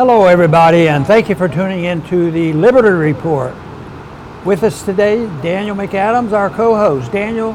Hello, everybody, and thank you for tuning in to the Liberty Report. With us today, Daniel McAdams, our co host. Daniel,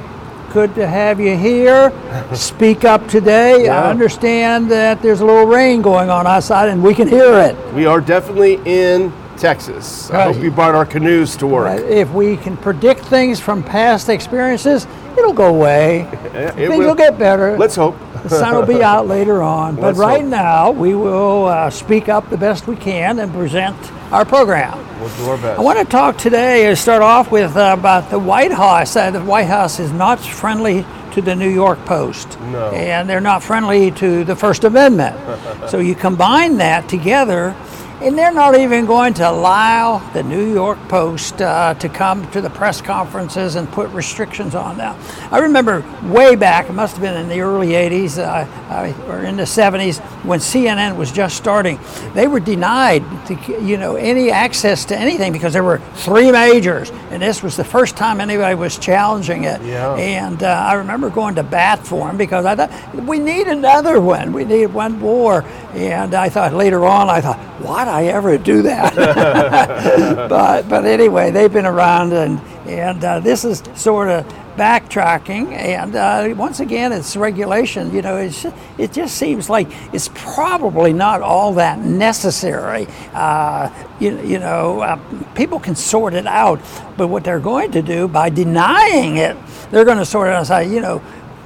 good to have you here. Speak up today. Yeah. I understand that there's a little rain going on outside and we can hear it. We are definitely in Texas. I hope you brought our canoes to work. If we can predict things from past experiences, it'll go away. it Things will. will get better. Let's hope. The sun will be out later on. But Let's right hope. now, we will uh, speak up the best we can and present our program. We'll do our best. I want to talk today, uh, start off with uh, about the White House. Uh, the White House is not friendly to the New York Post. No. And they're not friendly to the First Amendment. so you combine that together, and they're not even going to allow the New York Post uh, to come to the press conferences and put restrictions on them. I remember way back, it must have been in the early 80s uh, uh, or in the 70s, when CNN was just starting, they were denied to, you know any access to anything because there were three majors, and this was the first time anybody was challenging it. Yeah. And uh, I remember going to bat for him because I thought we need another one. We need one more. And I thought later on, I thought, why'd I ever do that? but but anyway, they've been around, and and uh, this is sort of backtracking. And uh, once again, it's regulation. You know, it's it just seems like it's probably not all that necessary. Uh, you, you know, uh, people can sort it out, but what they're going to do by denying it, they're going to sort it out and say, you know.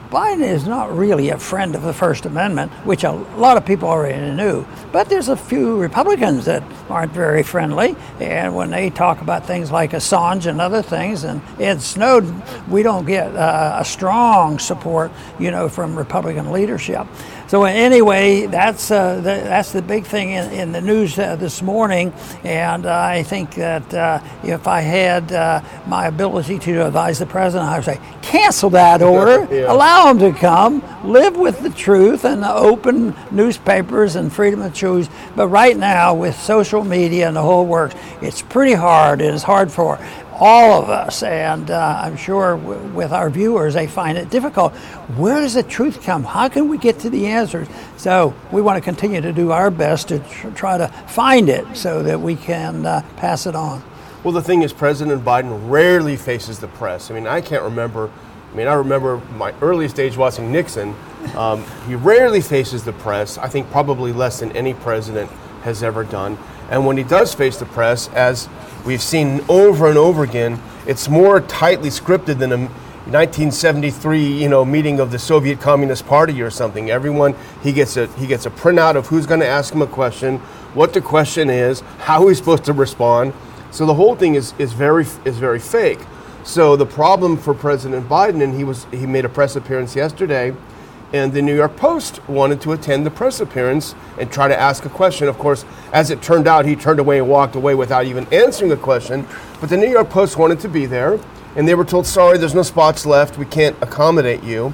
Biden is not really a friend of the First Amendment, which a lot of people already knew. But there's a few Republicans that aren't very friendly, and when they talk about things like Assange and other things, and Ed Snowden, we don't get uh, a strong support, you know, from Republican leadership. So anyway, that's uh, the, that's the big thing in, in the news uh, this morning, and uh, I think that uh, if I had uh, my ability to advise the president, I would say cancel that order, Yeah. allow them to come, live with the truth and the open newspapers and freedom of choice. But right now, with social media and the whole works, it's pretty hard. It is hard for all of us, and uh, I'm sure w- with our viewers, they find it difficult. Where does the truth come? How can we get to the answers? So we want to continue to do our best to tr- try to find it so that we can uh, pass it on. Well, the thing is, President Biden rarely faces the press. I mean, I can't remember. I mean, I remember my earliest days watching Nixon. Um, he rarely faces the press. I think probably less than any president has ever done. And when he does face the press, as we've seen over and over again, it's more tightly scripted than a 1973, you know, meeting of the Soviet Communist Party or something. Everyone he gets a he gets a printout of who's going to ask him a question, what the question is, how he's supposed to respond. So the whole thing is, is very is very fake. So the problem for President Biden, and he was he made a press appearance yesterday, and the New York Post wanted to attend the press appearance and try to ask a question. Of course, as it turned out, he turned away and walked away without even answering the question. But the New York Post wanted to be there, and they were told, "Sorry, there's no spots left. We can't accommodate you."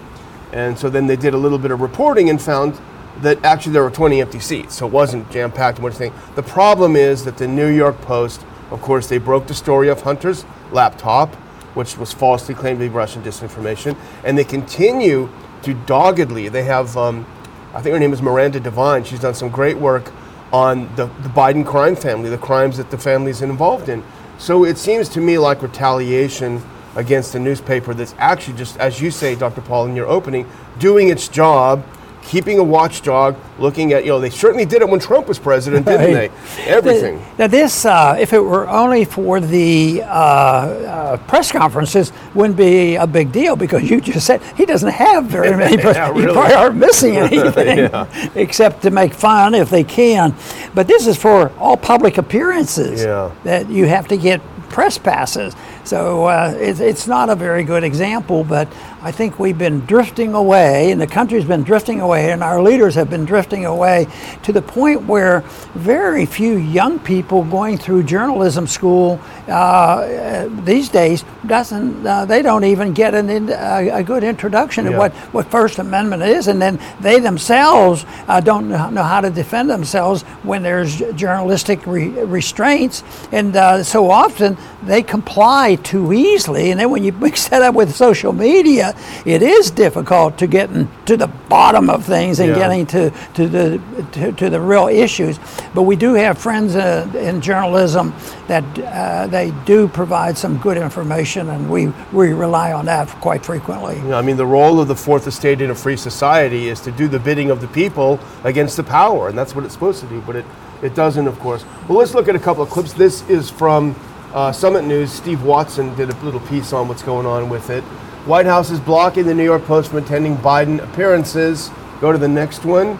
And so then they did a little bit of reporting and found that actually there were 20 empty seats, so it wasn't jam packed and think. The problem is that the New York Post, of course, they broke the story of Hunter's laptop, which was falsely claimed to be Russian disinformation, and they continue to doggedly. They have, um, I think her name is Miranda Devine. She's done some great work on the, the Biden crime family, the crimes that the family is involved in. So it seems to me like retaliation against a newspaper that's actually just, as you say, Dr. Paul, in your opening, doing its job, keeping a watchdog, looking at, you know, they certainly did it when Trump was president, didn't Right. they? Everything. Now, this, uh, if it were only for the uh, uh, press conferences, wouldn't be a big deal because you just said he doesn't have very many. press Yeah, You really. probably aren't missing anything except to make fun if they can. But this is for all public appearances Yeah. that you have to get press passes. So uh, it, it's not a very good example, but I think we've been drifting away, and the country's been drifting away, and our leaders have been drifting away to the point where very few young people going through journalism school uh, these days doesn't uh, they don't even get an a, a good introduction Yeah. to what, what First Amendment is, and then they themselves uh, don't know know how to defend themselves when there's journalistic re- restraints, and uh, so often they comply too easily. And then when you mix that up with social media, it is difficult to get to the bottom of things and Yeah. getting to, to, the, to, to the real issues. But we do have friends uh, in journalism that uh, they do provide some good information, and we, we rely on that quite frequently. Know, I mean, the role of the fourth estate in a free society is to do the bidding of the people against the power, and that's what it's supposed to do, but it, it doesn't, of course. Well, let's look at a couple of clips. This is from uh, Summit News. Steve Watson did a little piece on what's going on with it. White House is blocking the New York Post from attending Biden appearances. Go to the next one,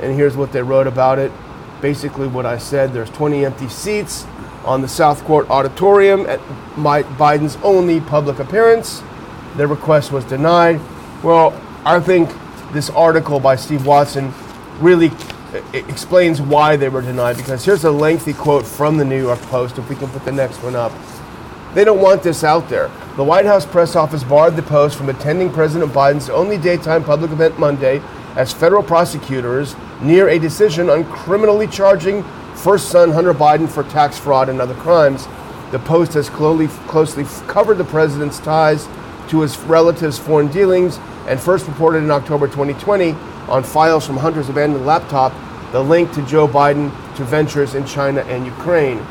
and here's what they wrote about it. Basically, what I said there's 20 empty seats on the South Court Auditorium at Biden's only public appearance. Their request was denied. Well, I think this article by Steve Watson really uh, e- explains why they were denied because here's a lengthy quote from the New York Post. If we can put the next one up. They don't want this out there. The White House press office barred the Post from attending President Biden's only daytime public event Monday as federal prosecutors near a decision on criminally charging first son Hunter Biden for tax fraud and other crimes. The Post has closely, closely covered the president's ties to his relatives' foreign dealings and first reported in October 2020 on files from Hunter's abandoned laptop the link to Joe Biden to ventures in China and Ukraine.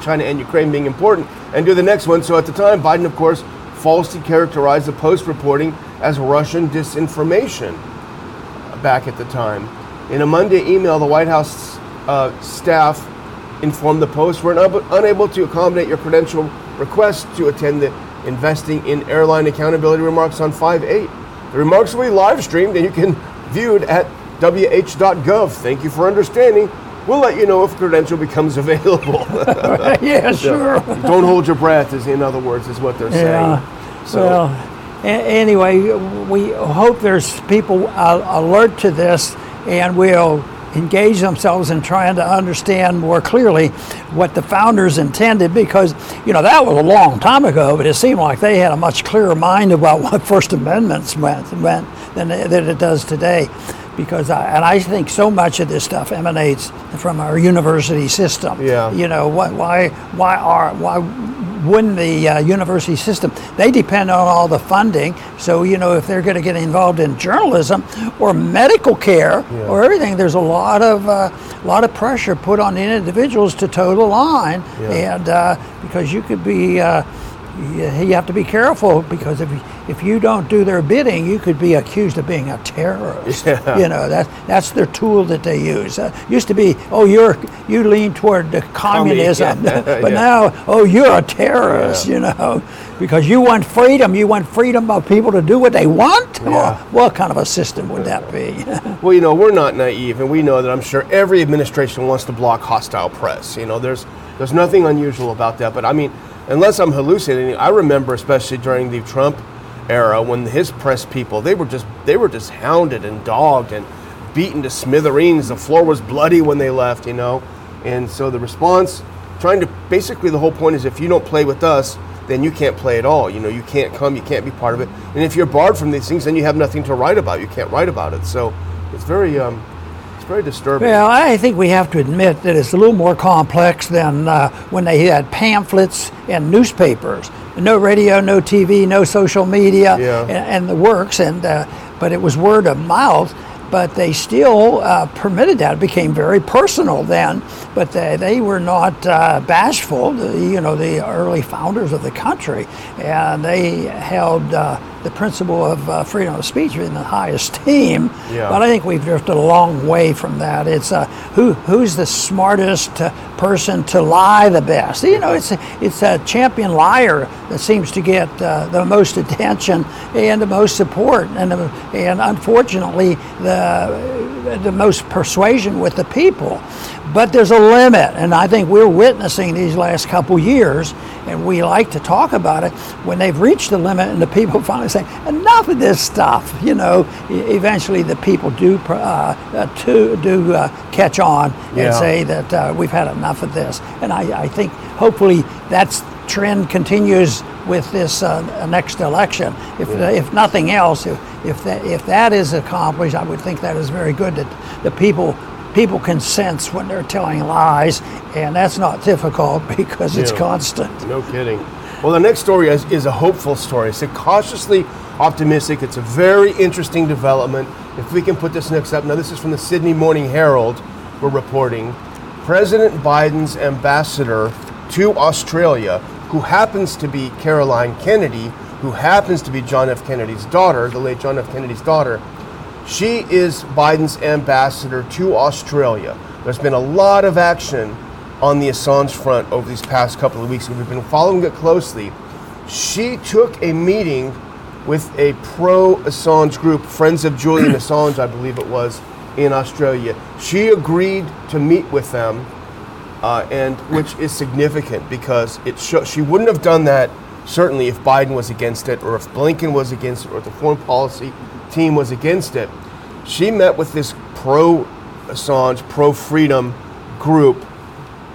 China and Ukraine being important. And do the next one. So at the time, Biden, of course, falsely characterized the Post reporting as Russian disinformation back at the time. In a Monday email, the White House uh, staff informed the Post we're unab- unable to accommodate your credential request to attend the Investing in Airline Accountability remarks on 5 8. The remarks will be live streamed and you can view it at wh.gov. Thank you for understanding. We'll let you know if credential becomes available. yeah, sure. Don't hold your breath, is in other words, is what they're saying. So- well, a- anyway, we hope there's people uh, alert to this and will engage themselves in trying to understand more clearly what the founders intended because, you know, that was a long time ago, but it seemed like they had a much clearer mind about what First Amendments meant, meant than, than it does today. Because I, and I think so much of this stuff emanates from our university system. Yeah. You know, why, why, why are, why wouldn't the uh, university system? They depend on all the funding. So, you know, if they're going to get involved in journalism or medical care or everything, there's a lot of, uh, lot of pressure put on the individuals to toe the line. Yeah. And uh, because you could be, uh, you you have to be careful because if if you don't do their bidding, you could be accused of being a terrorist. Yeah. You know that that's their tool that they use. Uh, used to be, oh, you're you lean toward the communism, yeah, but yeah. now, oh, you're a terrorist. You know, because you want freedom. You want freedom of people to do what they want. Yeah. What kind of a system would that be? Well, you know, we're not naive, and we know that I'm sure every administration wants to block hostile press. You know, there's there's nothing unusual about that. But I mean, unless I'm hallucinating, I remember especially during the Trump era when his press people they were just they were just hounded and dogged and beaten to smithereens. The floor was bloody when they left. You know, and so the response, trying to basically the whole point is if you don't play with us. Then you can't play at all. You know, you can't come, you can't be part of it. And if you're barred from these things, then you have nothing to write about. You can't write about it. So it's very, um, very disturbing. Well, I think we have to admit that it's a little more complex than uh, when they had pamphlets and newspapers. No radio, no TV, no social media, Yeah. and, and the works. And uh, but it was word of mouth. But they still uh, permitted that. It became very personal then. But they, they were not uh, bashful. The, you know, the early founders of the country, and they held uh, the principle of uh, freedom of speech in the highest esteem. Yeah. But I think we've drifted a long way from that. It's uh, who who's the smartest uh, person to lie the best. You know, it's it's a champion liar that seems to get uh, the most attention and the most support, and the, and unfortunately the the most persuasion with the people. But there's a limit, and I think we're witnessing these last couple years, and we like to talk about it when they've reached the limit, and the people finally say, "Enough of this stuff." You know, eventually the people do uh, uh, to, do uh, catch on and Yeah. say that uh, we've had enough of this, and I, I think hopefully that's trend continues with this uh, next election. If, if nothing else, if, if, that, if that is accomplished, I would think that is very good that the people people can sense when they're telling lies, and that's not difficult because it's constant. No kidding. Well, the next story is, is a hopeful story. It's a cautiously optimistic. It's a very interesting development. If we can put this next up, now this is from the Sydney Morning Herald. We're reporting President Biden's ambassador to Australia, who happens to be Caroline Kennedy, who happens to be John F. Kennedy's daughter, the late John F. Kennedy's daughter. She is Biden's ambassador to Australia. There's been a lot of action on the Assange front over these past couple of weeks, and we've been following it closely. She took a meeting with a pro Assange group, Friends of Julian Assange, I believe it was, in Australia. She agreed to meet with them, uh, and which is significant because it she wouldn't have done that certainly if Biden was against it, or if Blinken was against it, or the foreign policy team was against it. She met with this pro Assange, pro freedom group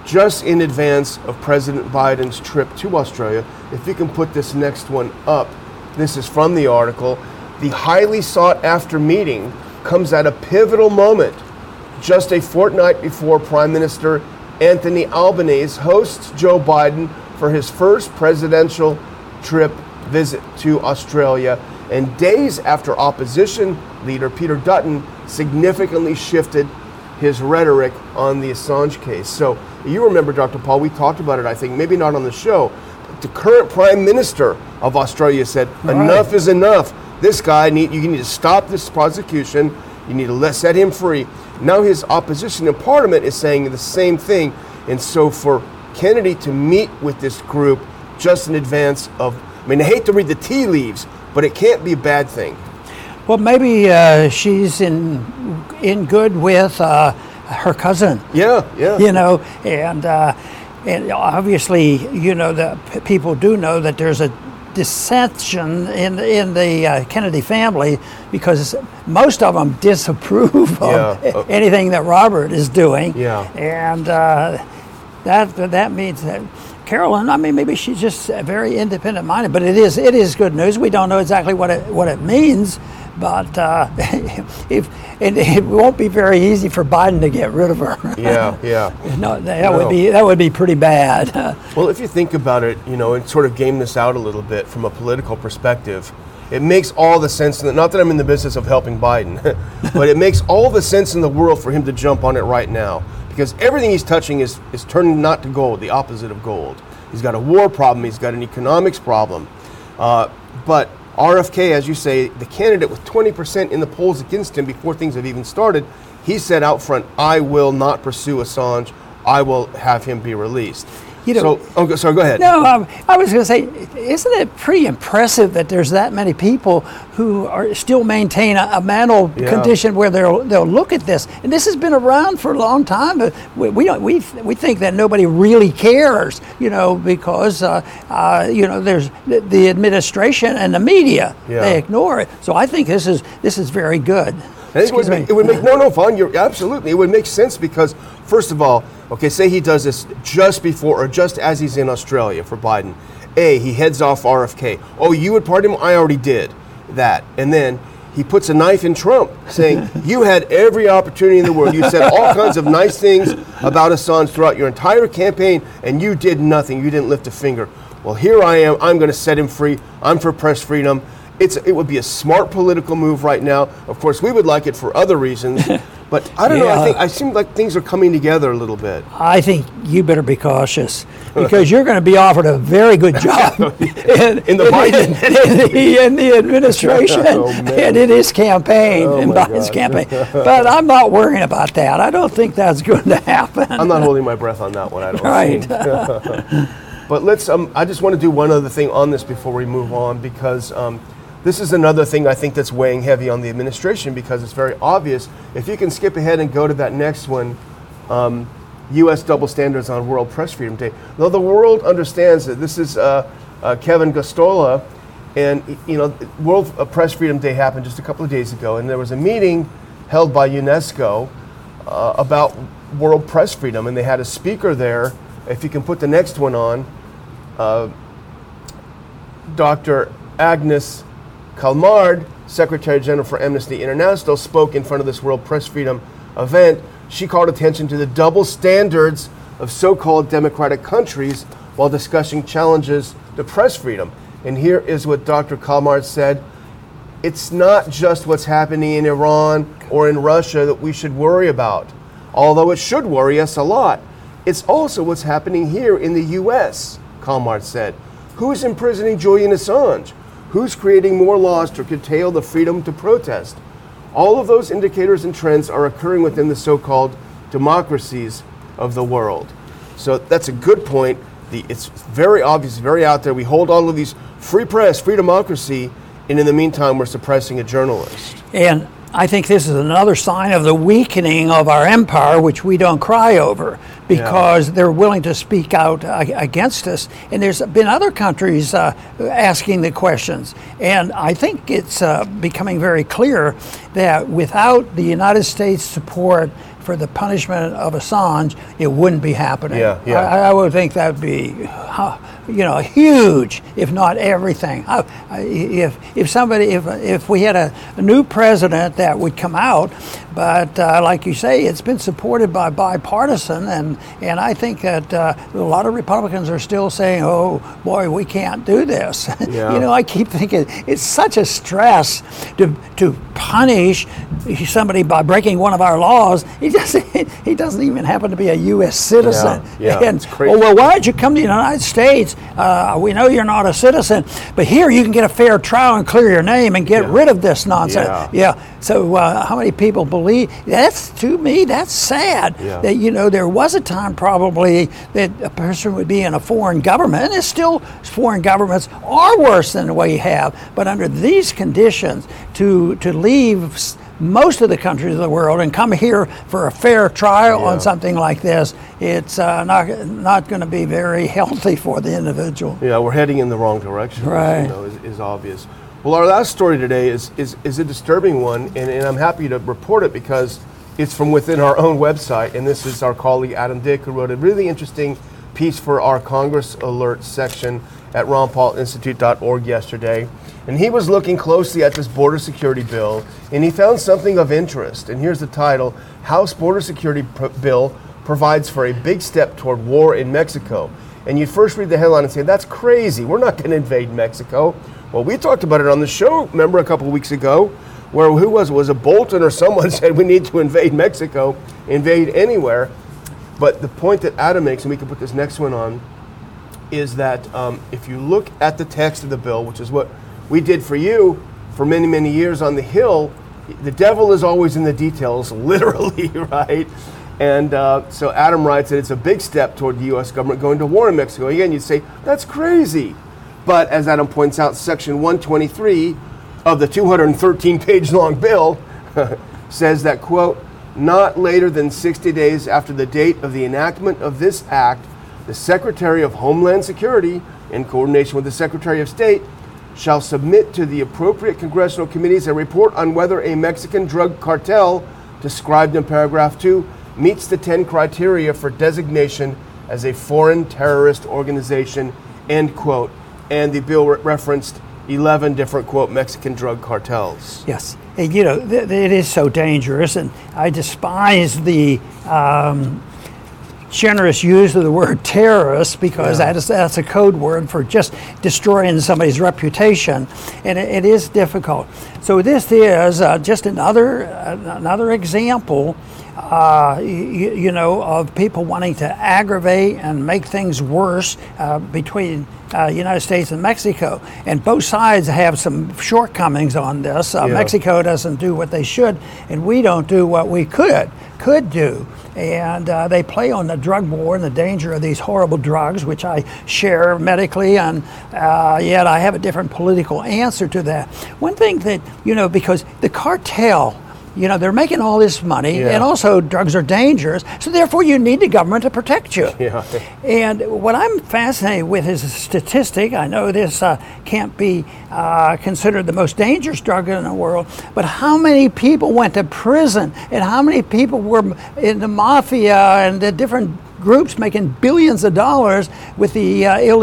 just in advance of President Biden's trip to Australia. If you can put this next one up, this is from the article. The highly sought after meeting comes at a pivotal moment, just a fortnight before Prime Minister Anthony Albanese hosts Joe Biden for his first presidential trip visit to Australia, and days after opposition leader Peter Dutton significantly shifted his rhetoric on the Assange case. So you remember, Dr. Paul, we talked about it, I think, maybe not on the show. The current Prime Minister of Australia said, enough is enough. This guy, need, you need to stop this prosecution. You need to let, set him free. Now his opposition in Parliament is saying the same thing. And so for Kennedy to meet with this group just in advance of, I mean, I hate to read the tea leaves, but it can't be a bad thing. Well, maybe uh, she's in in good with uh, her cousin. Yeah, yeah. You know, and uh, and obviously, you know, the people do know that there's a dissension in in the uh, Kennedy family because most of them disapprove of yeah. anything that Robert is doing. Yeah, and uh, that that means that. Caroline, I mean, maybe she's just very independent minded, but it is it is good news. We don't know exactly what it what it means, but uh, if and it won't be very easy for Biden to get rid of her. Yeah, yeah. no, that no. would be that would be pretty bad. well, if you think about it, you know, and sort of game this out a little bit from a political perspective, it makes all the sense. The, not that I'm in the business of helping Biden, but it makes all the sense in the world for him to jump on it right now because everything he's touching is is turning not to gold, the opposite of gold. He's got a war problem. He's got an economics problem. Uh, but RFK, as you say, the candidate with 20% in the polls against him before things have even started, he said out front, I will not pursue Assange. I will have him be released. You know, so, oh, sorry, go ahead. No, um, I was going to say, isn't it pretty impressive that there's that many people who are still maintain a, a mental yeah. condition where they'll they'll look at this, and this has been around for a long time, but we we don't, we, we think that nobody really cares, you know, because uh, uh, you know there's the, the, administration and the media yeah. they ignore it. So I think this is this is very good. It would, make, it would make no no fun. You're absolutely it would make sense because first of all Okay, say he does this just before or just as he's in Australia for Biden. A, he heads off RFK. Oh, you would pardon him? I already did that. And then he puts a knife in Trump, saying, You had every opportunity in the world. You said all kinds of nice things about Assange throughout your entire campaign, and you did nothing. You didn't lift a finger. Well, here I am. I'm going to set him free. I'm for press freedom. It's, it would be a smart political move right now. Of course, we would like it for other reasons. But I don't yeah. know. I think I seem like things are coming together a little bit. I think you better be cautious because you're going to be offered a very good job in, in, the Biden in, the, in the administration oh, and in his campaign, oh, in Biden's God. campaign. But I'm not worrying about that. I don't think that's going to happen. I'm not holding my breath on that one. I don't. Right. but let's. Um, I just want to do one other thing on this before we move on because. Um, this is another thing I think that's weighing heavy on the administration because it's very obvious. If you can skip ahead and go to that next one, um, U.S. double standards on World Press Freedom Day. Though the world understands that this is uh, uh, Kevin Gosztola, and you know, World uh, Press Freedom Day happened just a couple of days ago, and there was a meeting held by UNESCO uh, about world press freedom, and they had a speaker there. If you can put the next one on, uh, Dr. Agnes Callamard, Secretary General for Amnesty International, spoke in front of this World Press Freedom event. She called attention to the double standards of so called democratic countries while discussing challenges to press freedom. And here is what Dr. Callamard said it's not just what's happening in Iran or in Russia that we should worry about, although it should worry us a lot. It's also what's happening here in the U.S., Callamard said. Who's imprisoning Julian Assange? Who's creating more laws to curtail the freedom to protest? All of those indicators and trends are occurring within the so called democracies of the world. So that's a good point. The, it's very obvious, very out there. We hold all of these free press, free democracy, and in the meantime, we're suppressing a journalist. And I think this is another sign of the weakening of our empire, which we don't cry over because yeah. they're willing to speak out uh, against us. And there's been other countries uh, asking the questions. And I think it's uh, becoming very clear that without the United States support, for the punishment of Assange, it wouldn't be happening. Yeah, yeah. I, I would think that would be, you know, huge, if not everything. If if somebody, if if we had a, a new president that would come out, but uh, like you say, it's been supported by bipartisan, and and I think that uh, a lot of Republicans are still saying, "Oh boy, we can't do this." Yeah. you know, I keep thinking it's such a stress to to punish somebody by breaking one of our laws. He doesn't. He doesn't even happen to be a U.S. citizen. Yeah, yeah and, it's crazy. Well, well, why did you come to the United States? Uh, we know you're not a citizen, but here you can get a fair trial and clear your name and get yeah. rid of this nonsense. Yeah. yeah. So uh, how many people believe that's to me that's sad yeah. that you know there was a time probably that a person would be in a foreign government and it's still foreign governments are worse than we have, but under these conditions to to leave most of the countries of the world and come here for a fair trial yeah. on something like this, it's uh, not not going to be very healthy for the individual. Yeah, we're heading in the wrong direction. Right, you know, is, is obvious. Well, our last story today is is, is a disturbing one, and, and I'm happy to report it because it's from within our own website, and this is our colleague Adam Dick who wrote a really interesting piece for our Congress Alert section at ronpaulinstitute.org yesterday. And he was looking closely at this border security bill, and he found something of interest. And here's the title House Border Security Bill Provides for a Big Step Toward War in Mexico. And you first read the headline and say, That's crazy. We're not going to invade Mexico. Well, we talked about it on the show, remember, a couple weeks ago, where who was it? Was it Bolton or someone said we need to invade Mexico, invade anywhere? But the point that Adam makes, and we can put this next one on, is that um, if you look at the text of the bill, which is what we did for you for many, many years on the Hill, the devil is always in the details, literally, right? And uh, so Adam writes that it's a big step toward the U.S. government going to war in Mexico. Again, you'd say, that's crazy. But as Adam points out, Section 123 of the 213 page long bill says that, quote, not later than 60 days after the date of the enactment of this act, the Secretary of Homeland Security, in coordination with the Secretary of State, shall submit to the appropriate congressional committees a report on whether a Mexican drug cartel described in paragraph 2 meets the 10 criteria for designation as a foreign terrorist organization, end quote. And the bill re- referenced 11 different, quote, Mexican drug cartels. Yes. And, you know, th- it is so dangerous, and I despise the um, generous use of the word terrorist because yeah. that is, that's a code word for just destroying somebody's reputation, and it, it is difficult. So this is uh, just another uh, another example, uh, you, you, know, of people wanting to aggravate and make things worse uh, between uh, United States and Mexico. And both sides have some shortcomings on this. Uh, yeah. Mexico doesn't do what they should, and we don't do what we could could do. And uh, they play on the drug war and the danger of these horrible drugs, which I share medically, and uh, yet I have a different political answer to that. One thing that, you know, because the cartel you know, they're making all this money, yeah. and also drugs are dangerous, so therefore you need the government to protect you. Yeah. And what I'm fascinated with is a statistic. I know this uh, can't be uh, considered the most dangerous drug in the world, but how many people went to prison, and how many people were in the mafia and the different groups making billions of dollars with the uh, Ill-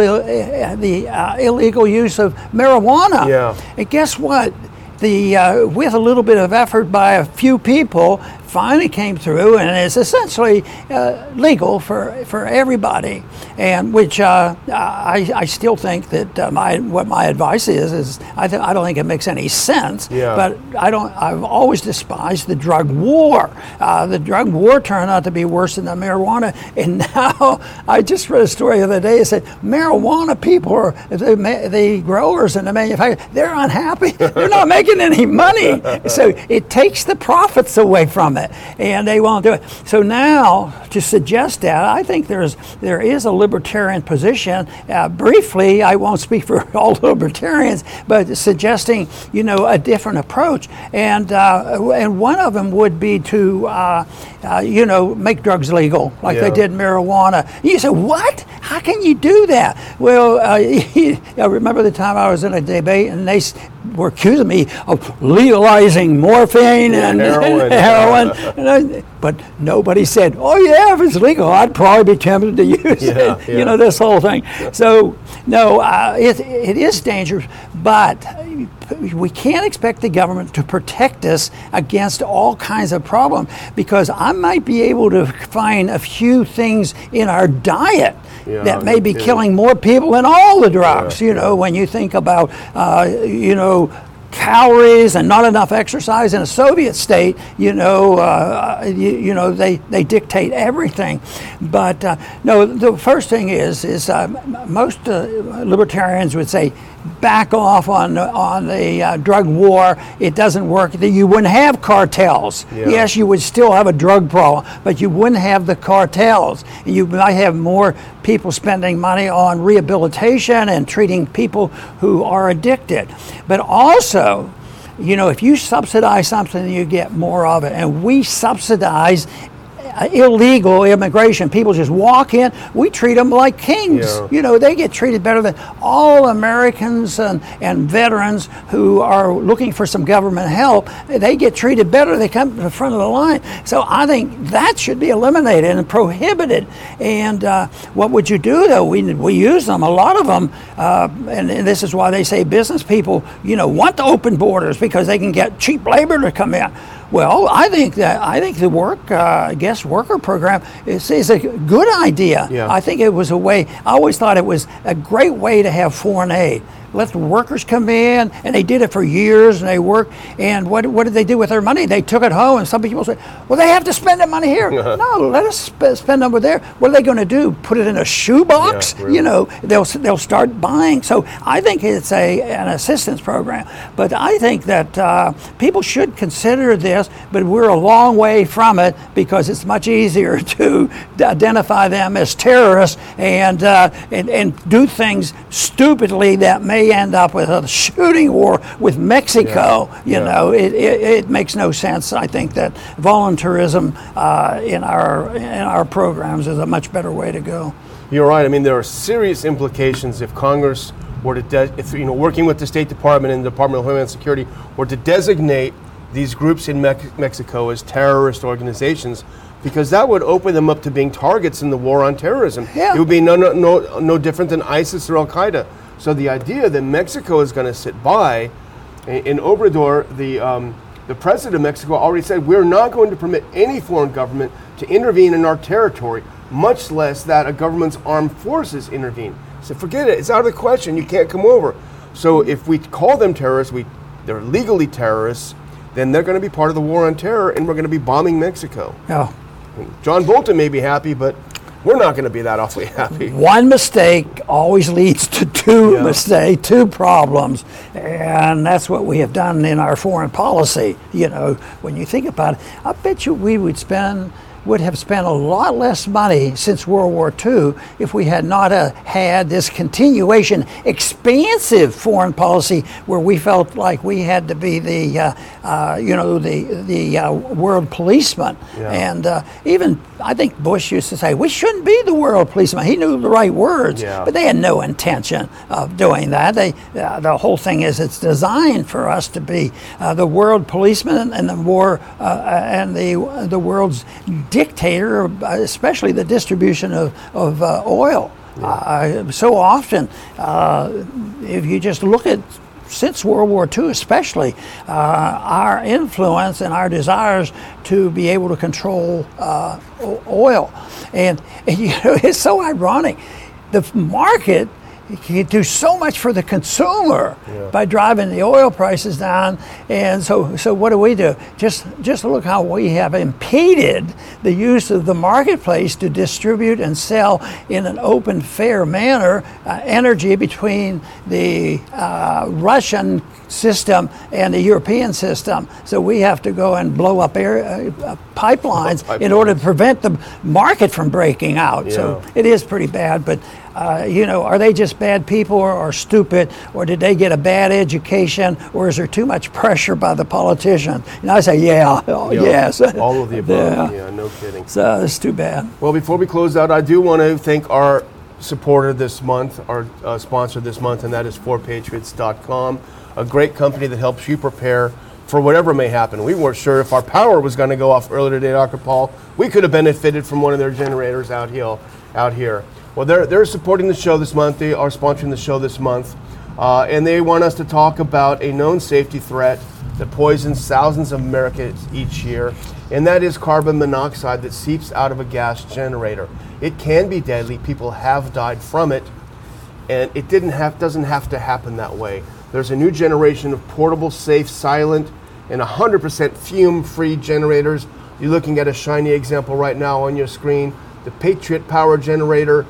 the uh, illegal use of marijuana. Yeah. And guess what? The uh, with a little bit of effort by a few people, finally came through, and is essentially uh, legal for for everybody. And which uh, I, I still think that uh, my what my advice is is I th- I don't think it makes any sense. Yeah. But I don't. I've always despised the drug war. Uh, the drug war turned out to be worse than the marijuana, and now I just read a story the other day. It said marijuana people are the, the growers and the manufacturers. They're unhappy. They're not making any money. So it takes the profits away from it, and they won't do it. So now to suggest that, I think there's there is a libertarian position. Uh, briefly, I won't speak for all libertarians, but suggesting you know a different approach, and uh, and one of them would be to uh, uh, you know make drugs legal like Yeah. they did marijuana. You say what? How can you do that? Well, uh, I remember the time I was in a debate and they were accusing me of legalizing morphine and heroin. heroin. And I- but nobody said, "Oh yeah, if it's legal, I'd probably be tempted to use Yeah, it." yeah. You know this whole thing. So no, uh, it, it is dangerous, but we can't expect the government to protect us against all kinds of problems because I might be able to find a few things in our diet Yeah, that may be killing more people than all the drugs. Yeah, you know, when you think about, uh, you know, calories and not enough exercise in a Soviet state, you know, uh, you, you know they, they dictate everything. But uh, no, the first thing is is uh, most uh, libertarians would say back off on the- on the uh, drug war. It doesn't work. You wouldn't have cartels. Yeah. Yes, you would still have a drug problem, but you wouldn't have the cartels. You might have more people spending money on rehabilitation and treating people who are addicted. But also, you know, if you subsidize something, you get more of it. And we subsidize illegal immigration. People just walk in. We treat them like kings. Yeah. You know, they get treated better than all Americans and, and veterans who are looking for some government help. They get treated better. They come to the front of the line. So I think that should be eliminated and prohibited. And uh, what would you do though? We, we use them, a lot of them, uh, and, and this is why they say business people, you know, want to open borders because they can get cheap labor to come in. Well, I think that I think the work uh, guest worker program is, is a good idea. Yeah. I think it was a way. I always thought it was a great way to have foreign aid. Let the workers come in, and they did it for years, and they worked. And what, what did they do with their money? They took it home, and some people say, "Well, they have to spend that money here." no, let us sp- spend over there. What are they going to do? Put it in a shoebox? Yeah, really. You know, they'll they'll start buying. So I think it's a an assistance program. But I think that uh, people should consider this. But we're a long way from it because it's much easier to identify them as terrorists and uh, and, and do things stupidly that may end up with a shooting war with Mexico. Yeah, You yeah. know, it, it, it makes no sense. I think that voluntarism uh, in our in our programs is a much better way to go. You're right. I mean, there are serious implications if Congress were to, de- if, you know, working with the State Department and the Department of Homeland Security, were to designate these groups in Mex- Mexico as terrorist organizations, because that would open them up to being targets in the war on terrorism. Yeah. It would be no, no, no, no different than ISIS or Al Qaeda. So the idea that Mexico is going to sit by, in Obrador, the um, the president of Mexico already said we're not going to permit any foreign government to intervene in our territory, much less that a government's armed forces intervene. So forget it; it's out of the question. You can't come over. So if we call them terrorists, we they're legally terrorists. Then they're going to be part of the war on terror, and we're going to be bombing Mexico. Yeah. John Bolton may be happy, but we're not going to be that awfully happy. one mistake always leads to two Yeah. mistakes, two problems, and that's what we have done in our foreign policy. You know, when you think about it, I bet you we would spend would have spent a lot less money since World War II if we had not uh, had this continuation, expansive foreign policy where we felt like we had to be the, uh, uh, you know, the the uh, world policeman, Yeah. and uh, even I think Bush used to say we shouldn't be the world policeman. He knew the right words, Yeah. but they had no intention of doing that. They, uh, the whole thing is it's designed for us to be uh, the world policeman and the war uh, and the the world's dictator, especially the distribution of of uh, oil. Uh, so often, uh, if you just look at since World War II, especially, uh, our influence and our desires to be able to control uh, oil. And, and, you know, it's so ironic. The market can do so much for the consumer yeah. by driving the oil prices down. And so, so what do we do? Just, just look how we have impeded the use of the marketplace to distribute and sell in an open, fair manner uh, energy between the uh, Russian system and the European system. So we have to go and blow up air uh, pipelines, pipelines, in order to prevent the market from breaking out. Yeah. So it is pretty bad, but uh, you know, are they just bad people or, or, stupid, or did they get a bad education, or is there too much pressure by the politicians? And I say, yeah, oh, yeah yes. All of the above. Yeah. yeah, no kidding. So it's too bad. Well, before we close out, I do want to thank our supporter this month, our uh, sponsor this month, and that is 4patriots.com, a great company that helps you prepare for whatever may happen. We weren't sure if our power was going to go off earlier today, Dr. Paul. We could have benefited from one of their generators out here. Out here. Well, they're, they're supporting the show this month. They are sponsoring the show this month. Uh, and they want us to talk about a known safety threat that poisons thousands of Americans each year, and that is carbon monoxide that seeps out of a gas generator. It can be deadly. People have died from it, and it didn't have, doesn't have to happen that way. There's a new generation of portable, safe, silent, and 100% fume-free generators. You're looking at a shiny example right now on your screen. The Patriot Power Generator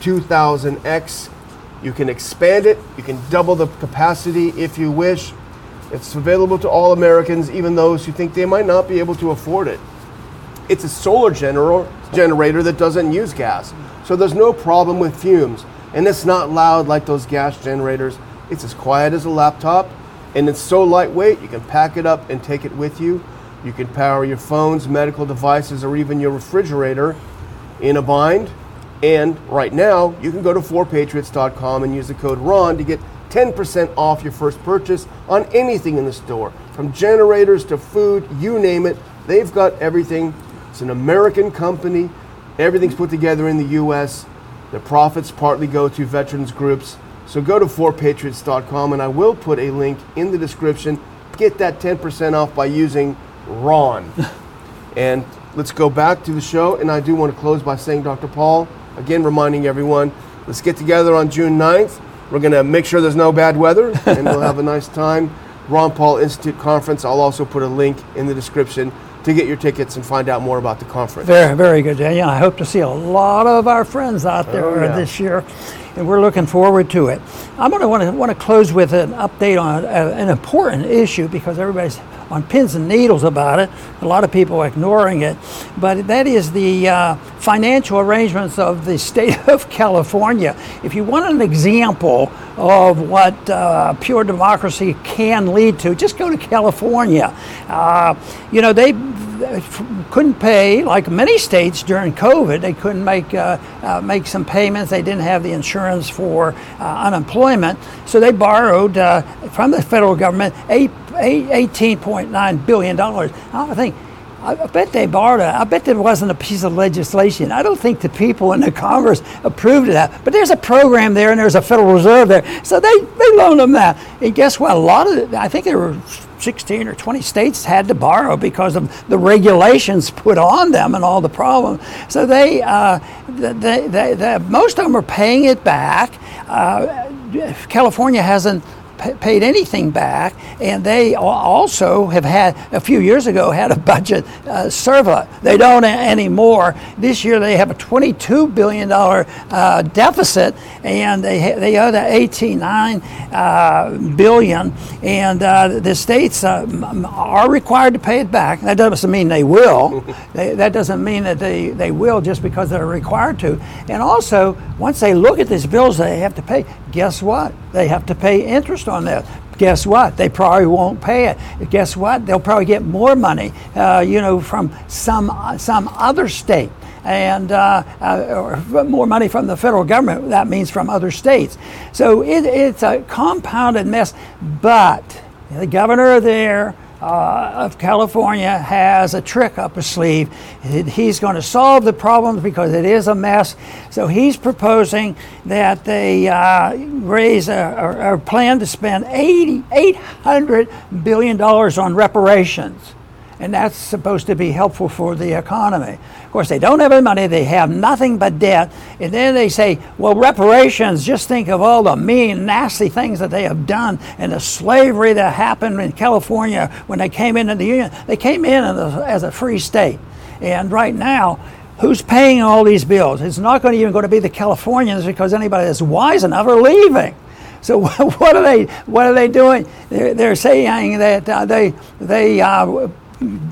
2000X. You can expand it, you can double the capacity if you wish. It's available to all Americans, even those who think they might not be able to afford it. It's a solar gener- generator that doesn't use gas, so there's no problem with fumes. And it's not loud like those gas generators. It's as quiet as a laptop, and it's so lightweight you can pack it up and take it with you. You can power your phones, medical devices, or even your refrigerator in a bind. And right now, you can go to 4patriots.com and use the code RON to get 10% off your first purchase on anything in the store. From generators to food, you name it, they've got everything. It's an American company. Everything's put together in the US. The profits partly go to veterans groups. So go to 4patriots.com and I will put a link in the description. Get that 10% off by using RON. and let's go back to the show. And I do want to close by saying, Dr. Paul, Again, reminding everyone, let's get together on June 9th. We're going to make sure there's no bad weather and we'll have a nice time. Ron Paul Institute Conference. I'll also put a link in the description to get your tickets and find out more about the conference. Very, very good, Daniel. I hope to see a lot of our friends out there oh, yeah. this year, and we're looking forward to it. I'm going to want to want to close with an update on a, an important issue because everybody's on pins and needles about it. A lot of people are ignoring it, but that is the uh, financial arrangements of the state of California. If you want an example of what uh, pure democracy can lead to, just go to California. Uh, you know, they couldn't pay like many states during COVID. They couldn't make uh, uh, make some payments. They didn't have the insurance for uh, unemployment, so they borrowed uh, from the federal government eight, eight, $18.9 billion. I think I bet they borrowed it. I bet there wasn't a piece of legislation. I don't think the people in the Congress approved of that. But there's a program there and there's a Federal Reserve there. So they, they loaned them that. And guess what? A lot of it, I think there were 16 or 20 states had to borrow because of the regulations put on them and all the problems. So they, uh, they, they, they, most of them are paying it back. Uh, California hasn't paid anything back, and they also have had a few years ago had a budget uh, surplus. They don't anymore. This year they have a 22 billion dollar uh, deficit, and they they owe the 89 uh, billion, and uh, the states uh, are required to pay it back. That doesn't mean they will. they, that doesn't mean that they, they will just because they're required to. And also, once they look at these bills they have to pay, guess what? They have to pay interest on that. Guess what? They probably won't pay it. Guess what? They'll probably get more money, uh, you know, from some some other state and uh, uh, or more money from the federal government. That means from other states. So it, it's a compounded mess. But the governor there, uh, of California has a trick up his sleeve. He's going to solve the problems because it is a mess. So he's proposing that they uh, raise or plan to spend 80, $800 billion on reparations and that's supposed to be helpful for the economy. Of course, they don't have any money, they have nothing but debt, and then they say, well, reparations, just think of all the mean, nasty things that they have done and the slavery that happened in California when they came into the Union. They came in as a free state, and right now, who's paying all these bills? It's not going to even going to be the Californians because anybody that's wise enough are leaving. So what are they? What are they doing? They're, they're saying that uh, they they uh,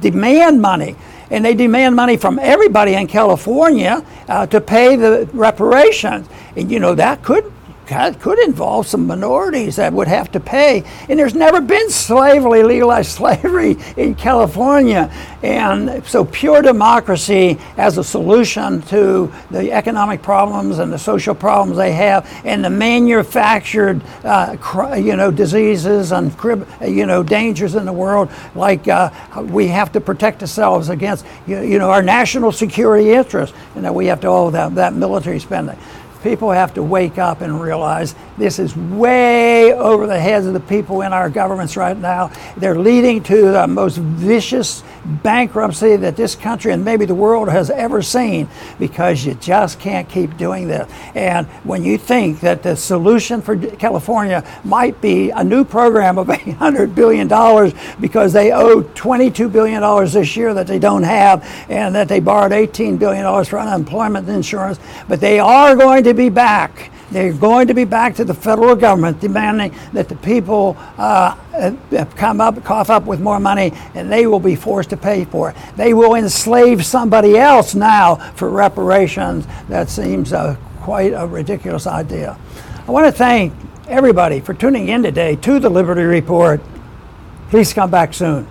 demand money. And they demand money from everybody in California uh, to pay the reparations. And you know, that could that could involve some minorities that would have to pay. And there's never been slavery, legalized slavery in California. And so pure democracy as a solution to the economic problems and the social problems they have and the manufactured, uh, you know, diseases and, you know, dangers in the world, like uh, we have to protect ourselves against, you know, our national security interests and that we have to owe that, that military spending people have to wake up and realize this is way over the heads of the people in our governments right now. They're leading to the most vicious bankruptcy that this country and maybe the world has ever seen because you just can't keep doing this. And when you think that the solution for California might be a new program of $800 billion because they owe $22 billion this year that they don't have and that they borrowed $18 billion for unemployment insurance, but they are going to be back they're going to be back to the federal government demanding that the people uh, come up, cough up with more money, and they will be forced to pay for it. They will enslave somebody else now for reparations. That seems uh, quite a ridiculous idea. I want to thank everybody for tuning in today to the Liberty Report. Please come back soon.